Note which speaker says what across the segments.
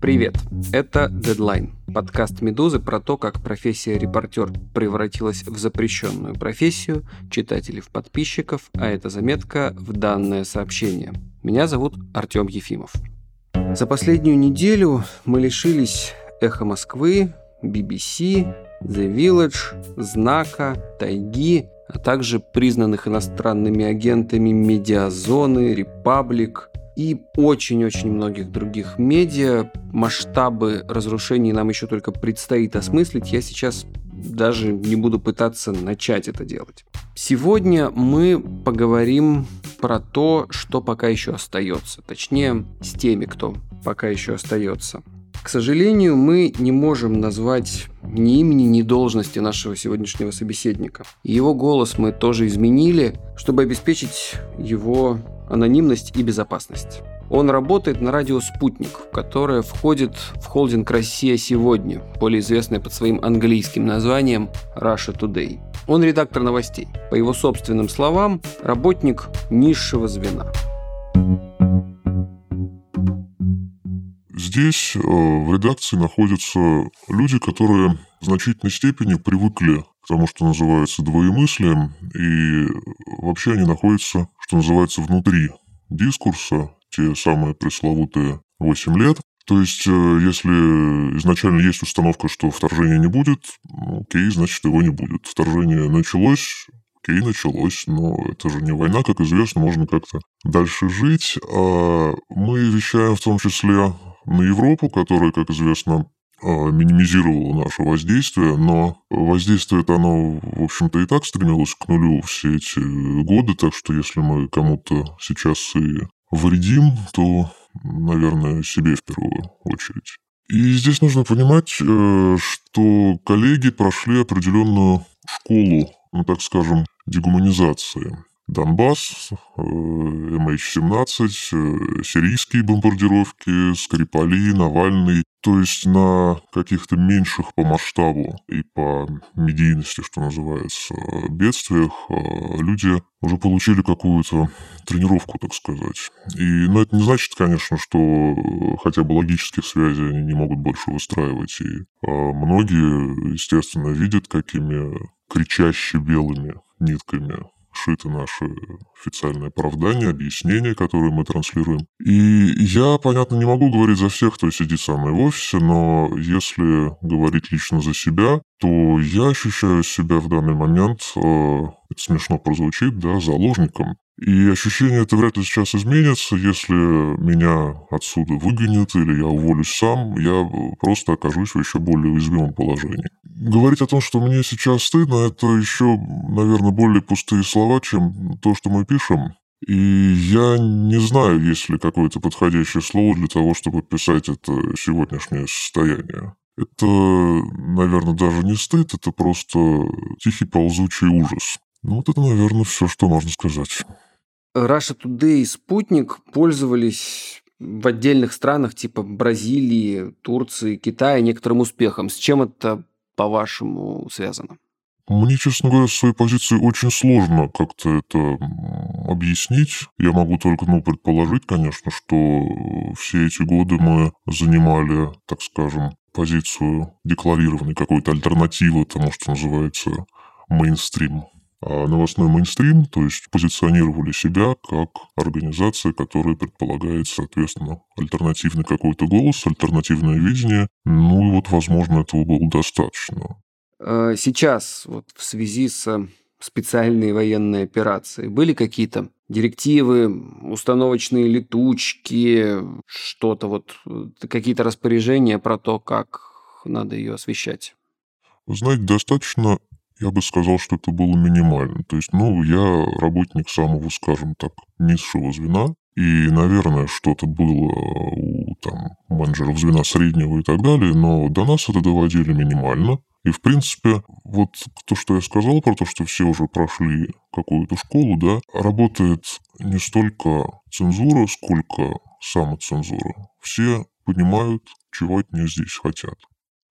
Speaker 1: Привет! Это Deadline, подкаст «Медузы» про то, как профессия репортер превратилась в запрещенную профессию, читателей в подписчиков, а это заметка в данное сообщение. Меня зовут Артем Ефимов. За последнюю неделю мы лишились «Эхо Москвы», BBC, The Village, Знака, Тайги, а также признанных иностранными агентами Медиазоны, Репаблик, и очень-очень многих других медиа. Масштабы разрушений нам еще только предстоит осмыслить. Я сейчас даже не буду пытаться начать это делать. Сегодня мы поговорим про то, что пока еще остается. Точнее, с теми, кто пока еще остается. К сожалению, мы не можем назвать ни имени, ни должности нашего сегодняшнего собеседника. Его голос мы тоже изменили, чтобы обеспечить его анонимность и безопасность. Он работает на радио «Спутник», которое входит в холдинг «Россия сегодня», более известное под своим английским названием «Russia Today». Он редактор новостей. По его собственным словам, работник низшего звена.
Speaker 2: Здесь э, в редакции находятся люди, которые в значительной степени привыкли к тому, что называется двоемыслием, и вообще они находятся, что называется, внутри дискурса, те самые пресловутые 8 лет. То есть, э, если изначально есть установка, что вторжения не будет, ну, окей, значит, его не будет. Вторжение началось, окей, началось, но это же не война, как известно, можно как-то дальше жить. А мы вещаем в том числе на Европу, которая, как известно, а, минимизировала наше воздействие, но воздействие это оно, в общем-то, и так стремилось к нулю все эти годы, так что если мы кому-то сейчас и вредим, то, наверное, себе в первую очередь. И здесь нужно понимать, э, что коллеги прошли определенную школу, ну так скажем, дегуманизации. Донбасс, MH17, э, э, сирийские бомбардировки, Скрипали, Навальный. То есть на каких-то меньших по масштабу и по медийности, что называется, бедствиях э, люди уже получили какую-то тренировку, так сказать. И, ну, это не значит, конечно, что хотя бы логических связей они не могут больше выстраивать. И многие, естественно, видят, какими кричаще белыми нитками шито наше официальное оправдание, объяснение, которое мы транслируем. И я, понятно, не могу говорить за всех, кто сидит со мной в офисе, но если говорить лично за себя, то я ощущаю себя в данный момент, э, это смешно прозвучит, да, заложником и ощущение это вряд ли сейчас изменится, если меня отсюда выгонят или я уволюсь сам, я просто окажусь в еще более уязвимом положении. Говорить о том, что мне сейчас стыдно, это еще, наверное, более пустые слова, чем то, что мы пишем. И я не знаю, есть ли какое-то подходящее слово для того, чтобы описать это сегодняшнее состояние. Это, наверное, даже не стыд, это просто тихий ползучий ужас. Ну вот это, наверное, все, что можно сказать.
Speaker 1: Russia Today и Спутник пользовались в отдельных странах типа Бразилии, Турции, Китая некоторым успехом. С чем это, по-вашему, связано?
Speaker 2: Мне, честно говоря, с своей позиции очень сложно как-то это объяснить. Я могу только, ну, предположить, конечно, что все эти годы мы занимали, так скажем, позицию декларированной какой-то альтернативы тому, что называется мейнстрим новостной мейнстрим, то есть позиционировали себя как организация, которая предполагает, соответственно, альтернативный какой-то голос, альтернативное видение. Ну и вот, возможно, этого было достаточно.
Speaker 1: А сейчас, вот в связи с специальной военной операцией, были какие-то директивы, установочные летучки, что-то вот, какие-то распоряжения про то, как надо ее освещать?
Speaker 2: Знаете, достаточно я бы сказал, что это было минимально. То есть, ну, я работник самого, скажем так, низшего звена, и, наверное, что-то было у там, менеджеров звена среднего и так далее, но до нас это доводили минимально. И, в принципе, вот то, что я сказал про то, что все уже прошли какую-то школу, да, работает не столько цензура, сколько самоцензура. Все понимают, чего от нее здесь хотят.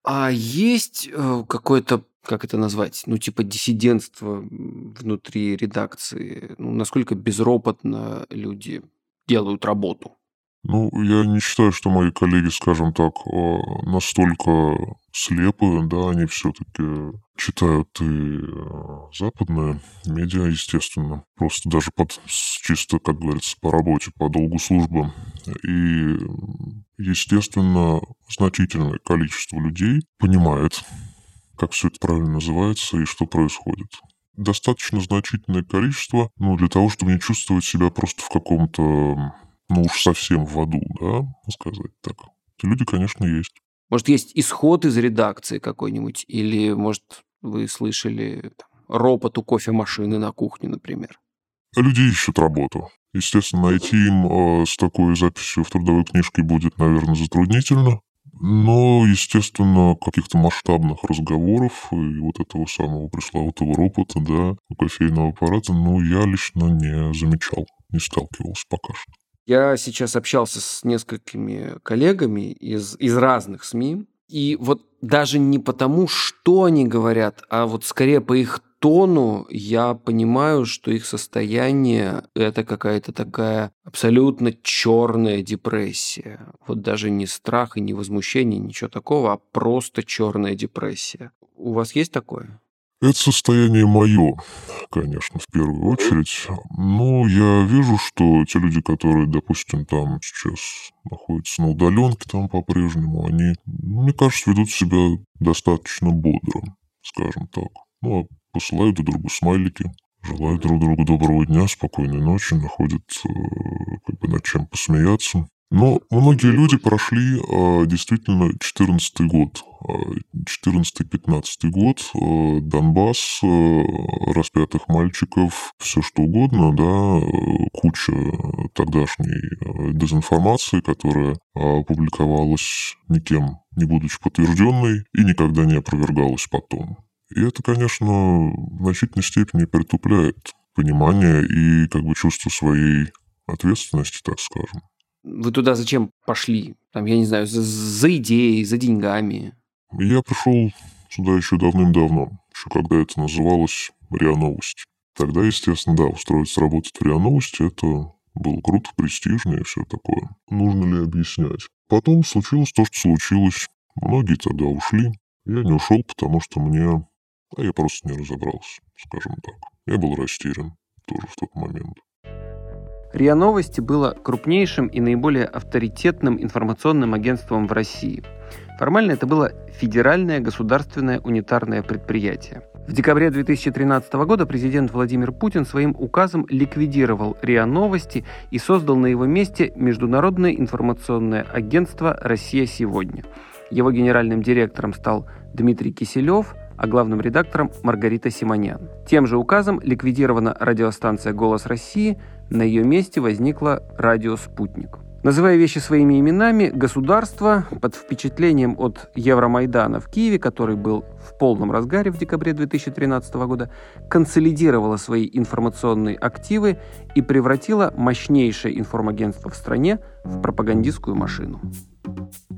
Speaker 1: А есть э, какое-то, как это назвать, ну типа диссидентство внутри редакции? Ну, насколько безропотно люди делают работу?
Speaker 2: Ну, я не считаю, что мои коллеги, скажем так, э, настолько слепы, да, они все-таки читают и э, западные медиа, естественно, просто даже под чисто, как говорится, по работе, по долгу службы. И, естественно, значительное количество людей понимает, как все это правильно называется и что происходит достаточно значительное количество, ну, для того, чтобы не чувствовать себя просто в каком-то ну уж совсем в аду, да, сказать так. Люди, конечно, есть.
Speaker 1: Может, есть исход из редакции какой-нибудь? Или, может, вы слышали там, ропот у кофемашины на кухне, например?
Speaker 2: Люди ищут работу. Естественно, найти им э, с такой записью в трудовой книжке будет, наверное, затруднительно. Но, естественно, каких-то масштабных разговоров и вот этого самого пресловутого ропота, да, у кофейного аппарата, ну, я лично не замечал, не сталкивался пока что.
Speaker 1: Я сейчас общался с несколькими коллегами из, из разных СМИ, и вот даже не потому, что они говорят, а вот скорее по их тону я понимаю, что их состояние это какая-то такая абсолютно черная депрессия. Вот даже не страх и не возмущение, ничего такого, а просто черная депрессия. У вас есть такое?
Speaker 2: Это состояние мое, конечно, в первую очередь. Но я вижу, что те люди, которые, допустим, там сейчас находятся на удаленке там по-прежнему, они, мне кажется, ведут себя достаточно бодро, скажем так. Ну, а посылают друг другу смайлики, желают друг другу доброго дня, спокойной ночи, находят э, как бы над чем посмеяться. Но многие люди прошли а, действительно 14 год. 14-15 а, год, Донбасс, распятых мальчиков, все что угодно, да, куча тогдашней дезинформации, которая публиковалась никем, не будучи подтвержденной и никогда не опровергалась потом. И это, конечно, в значительной степени притупляет понимание и как бы чувство своей ответственности, так скажем.
Speaker 1: Вы туда зачем пошли? Там, я не знаю, за, за идеей, за деньгами?
Speaker 2: Я пришел сюда еще давным-давно, еще когда это называлось РИА Новости. Тогда, естественно, да, устроиться работать в РИА Новости, это было круто, престижно и все такое. Нужно ли объяснять? Потом случилось то, что случилось. Многие тогда ушли. Я не ушел, потому что мне... А я просто не разобрался, скажем так. Я был растерян тоже в тот момент.
Speaker 1: РИА Новости было крупнейшим и наиболее авторитетным информационным агентством в России. Формально это было федеральное государственное унитарное предприятие. В декабре 2013 года президент Владимир Путин своим указом ликвидировал РИА Новости и создал на его месте Международное информационное агентство «Россия сегодня». Его генеральным директором стал Дмитрий Киселев, а главным редактором Маргарита Симонян. Тем же указом ликвидирована радиостанция «Голос России», на ее месте возникла радио «Спутник». Называя вещи своими именами, государство под впечатлением от Евромайдана в Киеве, который был в полном разгаре в декабре 2013 года, консолидировало свои информационные активы и превратило мощнейшее информагентство в стране в пропагандистскую машину.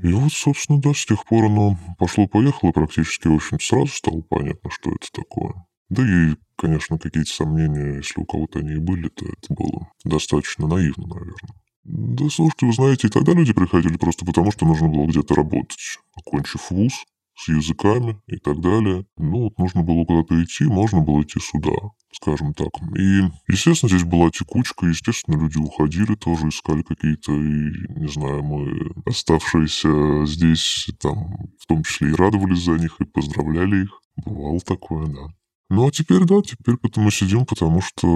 Speaker 2: И вот, собственно, да, с тех пор оно пошло-поехало, практически, в общем сразу стало понятно, что это такое. Да и, конечно, какие-то сомнения, если у кого-то они и были, то это было достаточно наивно, наверное. Да, слушайте, вы знаете, и тогда люди приходили просто потому, что нужно было где-то работать. Окончив вуз, с языками и так далее. Ну, вот нужно было куда-то идти, можно было идти сюда, скажем так. И, естественно, здесь была текучка, естественно, люди уходили тоже, искали какие-то, и, не знаю, мы, оставшиеся здесь, там, в том числе и радовались за них, и поздравляли их. Бывало такое, да. Ну, а теперь, да, теперь мы сидим, потому что,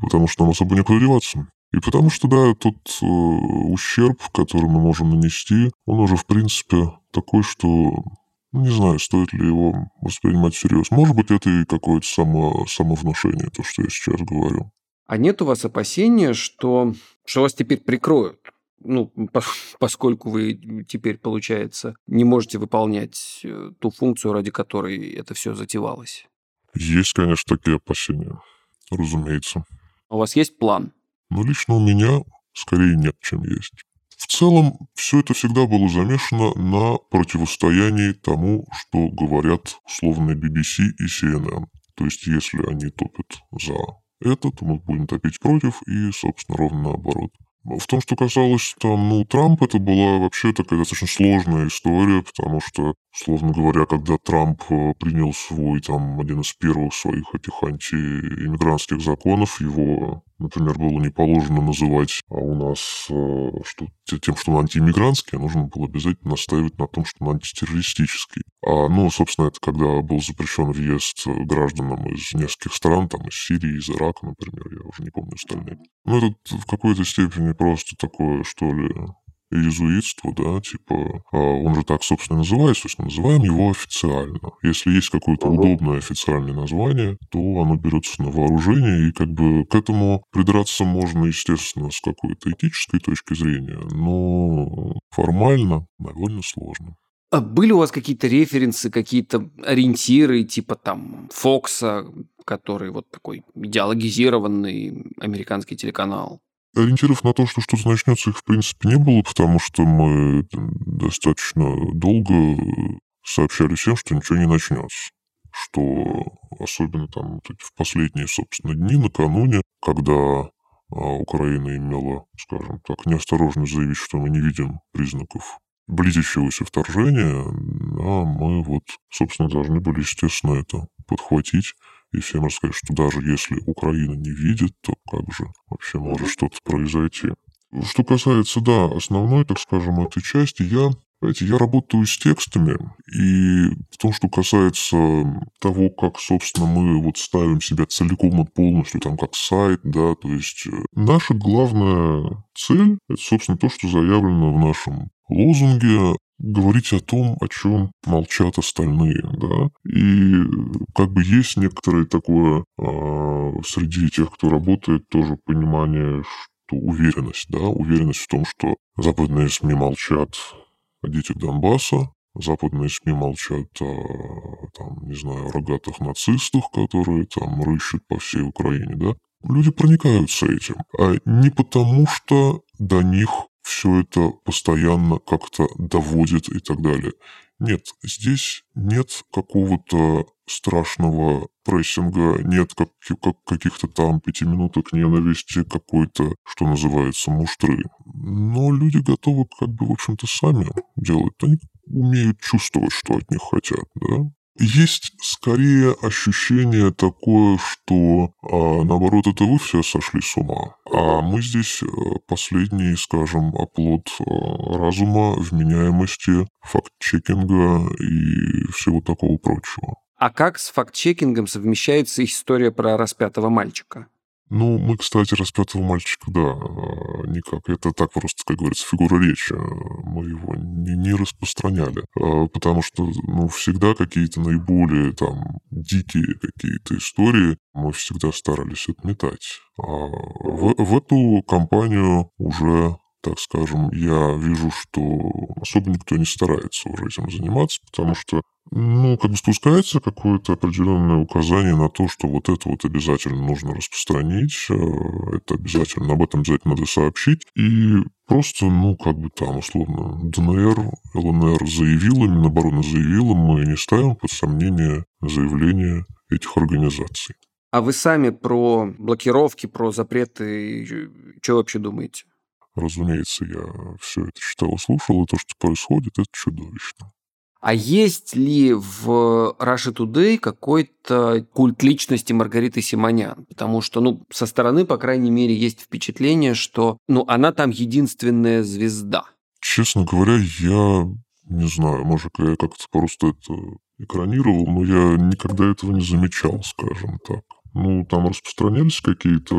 Speaker 2: потому что нам особо некуда деваться. И потому что, да, тот э, ущерб, который мы можем нанести, он уже, в принципе, такой, что не знаю, стоит ли его воспринимать всерьез. Может быть, это и какое-то само, самовнушение, то, что я сейчас говорю.
Speaker 1: А нет у вас опасения, что, что вас теперь прикроют? ну, поскольку вы теперь, получается, не можете выполнять э, ту функцию, ради которой это все затевалось?
Speaker 2: Есть, конечно, такие опасения, разумеется.
Speaker 1: У вас есть план?
Speaker 2: Ну, лично у меня скорее нет, чем есть. В целом, все это всегда было замешано на противостоянии тому, что говорят условно BBC и CNN. То есть, если они топят за это, то мы будем топить против, и, собственно, ровно наоборот. В том, что касалось там, ну, Трампа, это была вообще такая достаточно сложная история, потому что, условно говоря, когда Трамп э, принял свой, там, один из первых своих этих антииммигрантских законов, его Например, было не положено называть а у нас э, что, тем, что он антииммигрантский, а нужно было обязательно настаивать на том, что он антитеррористический. А, ну, собственно, это когда был запрещен въезд гражданам из нескольких стран, там, из Сирии, из Ирака, например, я уже не помню остальные. Ну, это в какой-то степени просто такое, что ли, иезуитству, да, типа, а он же так, собственно, называется, то есть называем его официально. Если есть какое-то удобное официальное название, то оно берется на вооружение, и как бы к этому придраться можно, естественно, с какой-то этической точки зрения, но формально довольно сложно.
Speaker 1: А были у вас какие-то референсы, какие-то ориентиры, типа там Фокса, который вот такой идеологизированный американский телеканал?
Speaker 2: Ориентиров на то, что что-то начнется, их в принципе не было, потому что мы достаточно долго сообщали всем, что ничего не начнется. Что особенно там в последние, собственно, дни накануне, когда а, Украина имела, скажем так, неосторожность заявить, что мы не видим признаков близящегося вторжения, а мы вот, собственно, должны были, естественно, это подхватить и всем рассказать, что даже если Украина не видит, то как же вообще может что-то произойти. Что касается, да, основной, так скажем, этой части, я Понимаете, я работаю с текстами, и в том, что касается того, как, собственно, мы вот ставим себя целиком и полностью, там, как сайт, да, то есть э, наша главная цель – это, собственно, то, что заявлено в нашем лозунге говорить о том, о чем молчат остальные, да. И как бы есть некоторое такое э, среди тех, кто работает, тоже понимание, что уверенность, да, уверенность в том, что западные СМИ молчат о детях Донбасса, западные СМИ молчат о, там, не знаю, рогатых нацистах, которые там рыщут по всей Украине, да. Люди проникаются этим. А не потому, что до них все это постоянно как-то доводит и так далее. Нет, здесь нет какого-то страшного прессинга, нет как, как каких-то там пяти минуток ненависти какой-то, что называется, муштры. Но люди готовы как бы, в общем-то, сами делать. Они умеют чувствовать, что от них хотят, да? Есть скорее ощущение такое, что а, наоборот это вы все сошли с ума, а мы здесь э, последний, скажем, оплот а, разума, вменяемости, факт-чекинга и всего такого прочего.
Speaker 1: А как с факт-чекингом совмещается история про распятого мальчика?
Speaker 2: Ну, мы, кстати, распятого мальчика, да, а, никак. Это так просто, как говорится, фигура речи. Мы его не, не распространяли. А, потому что, ну, всегда какие-то наиболее там дикие какие-то истории мы всегда старались отметать. А в, в эту компанию уже так скажем, я вижу, что особо никто не старается уже этим заниматься, потому что ну, как бы спускается какое-то определенное указание на то, что вот это вот обязательно нужно распространить, э, это обязательно, об этом обязательно надо сообщить. И просто, ну, как бы там, условно, ДНР, ЛНР заявила, Минобороны заявила, мы не ставим под сомнение заявление этих организаций.
Speaker 1: А вы сами про блокировки, про запреты, что вообще думаете?
Speaker 2: Разумеется, я все это читал, слушал, и то, что происходит, это чудовищно.
Speaker 1: А есть ли в Russia Today какой-то культ личности Маргариты Симонян? Потому что, ну, со стороны, по крайней мере, есть впечатление, что, ну, она там единственная звезда.
Speaker 2: Честно говоря, я не знаю, может, я как-то просто это экранировал, но я никогда этого не замечал, скажем так. Ну, там распространялись какие-то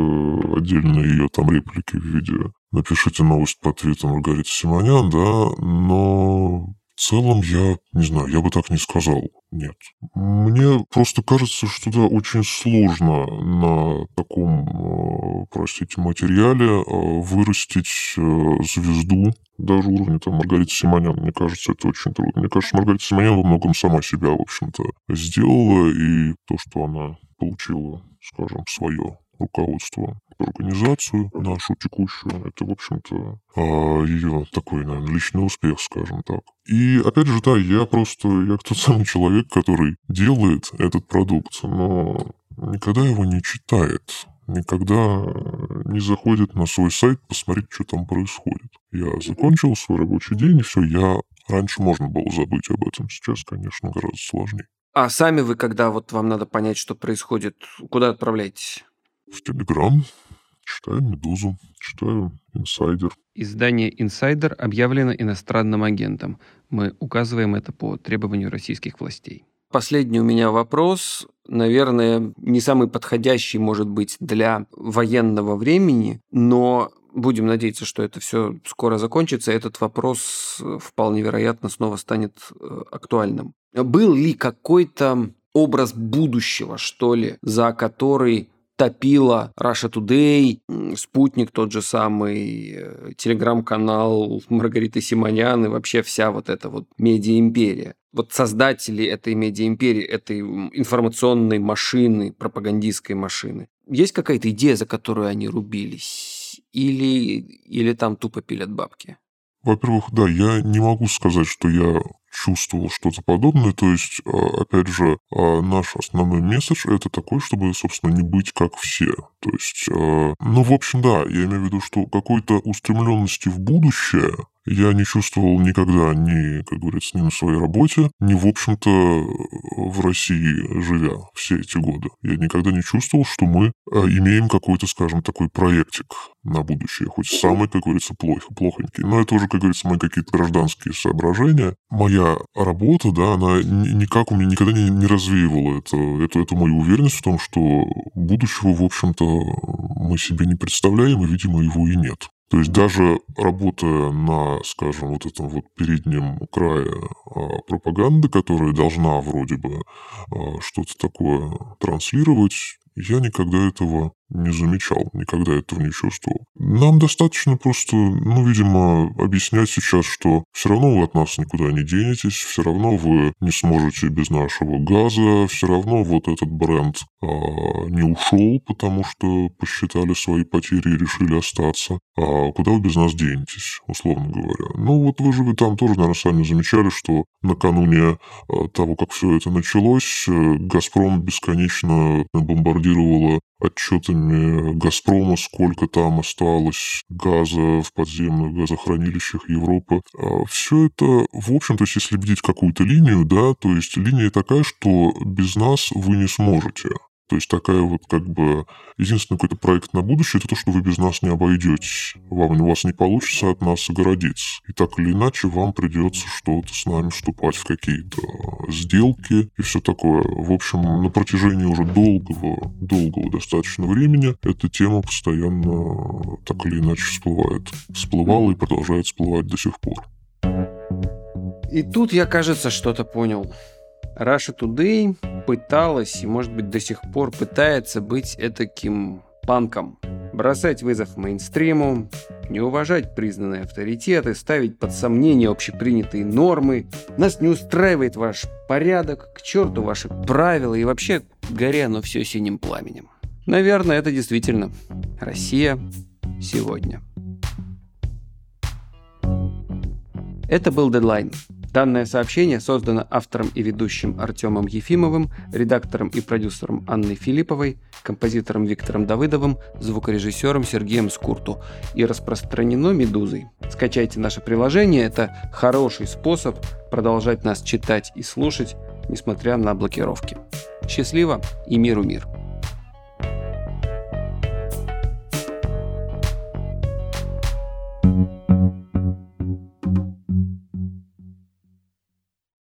Speaker 2: отдельные ее там реплики в видео. Напишите новость по твиту Маргариты Симонян, да, но целом я, не знаю, я бы так не сказал. Нет. Мне просто кажется, что да, очень сложно на таком, э, простите, материале э, вырастить э, звезду даже уровня там Маргариты Симонян. Мне кажется, это очень трудно. Мне кажется, Маргарита Симонян во многом сама себя, в общем-то, сделала, и то, что она получила, скажем, свое руководство организацию нашу текущую. Это, в общем-то, а, ее такой, наверное, личный успех, скажем так. И, опять же, да, я просто, я тот самый человек, который делает этот продукт, но никогда его не читает никогда не заходит на свой сайт посмотреть, что там происходит. Я закончил свой рабочий день, и все, я... Раньше можно было забыть об этом, сейчас, конечно, гораздо сложнее.
Speaker 1: А сами вы, когда вот вам надо понять, что происходит, куда отправляетесь?
Speaker 2: В Телеграм, читаю «Медузу», читаю «Инсайдер».
Speaker 1: Издание «Инсайдер» объявлено иностранным агентом. Мы указываем это по требованию российских властей. Последний у меня вопрос, наверное, не самый подходящий, может быть, для военного времени, но будем надеяться, что это все скоро закончится. Этот вопрос вполне вероятно снова станет э, актуальным. Был ли какой-то образ будущего, что ли, за который топила Russia Today, Спутник тот же самый, э, телеграм-канал Маргариты Симонян и вообще вся вот эта вот медиа-империя. Вот создатели этой медиа-империи, этой информационной машины, пропагандистской машины. Есть какая-то идея, за которую они рубились? Или, или там тупо пилят бабки?
Speaker 2: Во-первых, да, я не могу сказать, что я чувствовал что-то подобное. То есть, а, опять же, а, наш основной месседж это такой, чтобы, собственно, не быть как все. То есть, а, ну, в общем, да, я имею в виду, что какой-то устремленности в будущее я не чувствовал никогда ни, как говорится, ни на своей работе, ни, в общем-то, в России живя все эти годы. Я никогда не чувствовал, что мы имеем какой-то, скажем, такой проектик на будущее, хоть самый, как говорится, плох, плохонький. Но это уже, как говорится, мои какие-то гражданские соображения. Моя работа, да, она никак у меня никогда не, не развеивала это, это, эту мою уверенность в том, что будущего, в общем-то, мы себе не представляем, и, видимо, его и нет. То есть даже работая на, скажем, вот этом вот переднем крае а, пропаганды, которая должна вроде бы а, что-то такое транслировать, я никогда этого не замечал, никогда этого не чувствовал. Нам достаточно просто, ну, видимо, объяснять сейчас, что все равно вы от нас никуда не денетесь, все равно вы не сможете без нашего газа, все равно вот этот бренд а, не ушел, потому что посчитали свои потери и решили остаться. А куда вы без нас денетесь, условно говоря? Ну, вот вы же там тоже, наверное, сами замечали, что накануне а, того, как все это началось, э, «Газпром» бесконечно бомбардировала отчетами «Газпрома», сколько там осталось газа в подземных газохранилищах Европы. А Все это, в общем, то есть если видеть какую-то линию, да, то есть линия такая, что без нас вы не сможете. То есть такая вот как бы единственный какой-то проект на будущее, это то, что вы без нас не обойдетесь. Вам, у вас не получится от нас огородиться. И так или иначе вам придется что-то с нами вступать в какие-то сделки и все такое. В общем, на протяжении уже долгого, долгого достаточно времени эта тема постоянно так или иначе всплывает. Всплывала и продолжает всплывать до сих пор.
Speaker 1: И тут я, кажется, что-то понял. Russia Today пыталась и, может быть, до сих пор пытается быть этаким панком. Бросать вызов мейнстриму, не уважать признанные авторитеты, ставить под сомнение общепринятые нормы. Нас не устраивает ваш порядок, к черту ваши правила и вообще горя оно все синим пламенем. Наверное, это действительно Россия сегодня. Это был дедлайн. Данное сообщение создано автором и ведущим Артемом Ефимовым, редактором и продюсером Анной Филипповой, композитором Виктором Давыдовым, звукорежиссером Сергеем Скурту и распространено «Медузой». Скачайте наше приложение, это хороший способ продолжать нас читать и слушать, несмотря на блокировки. Счастливо и миру мир! thank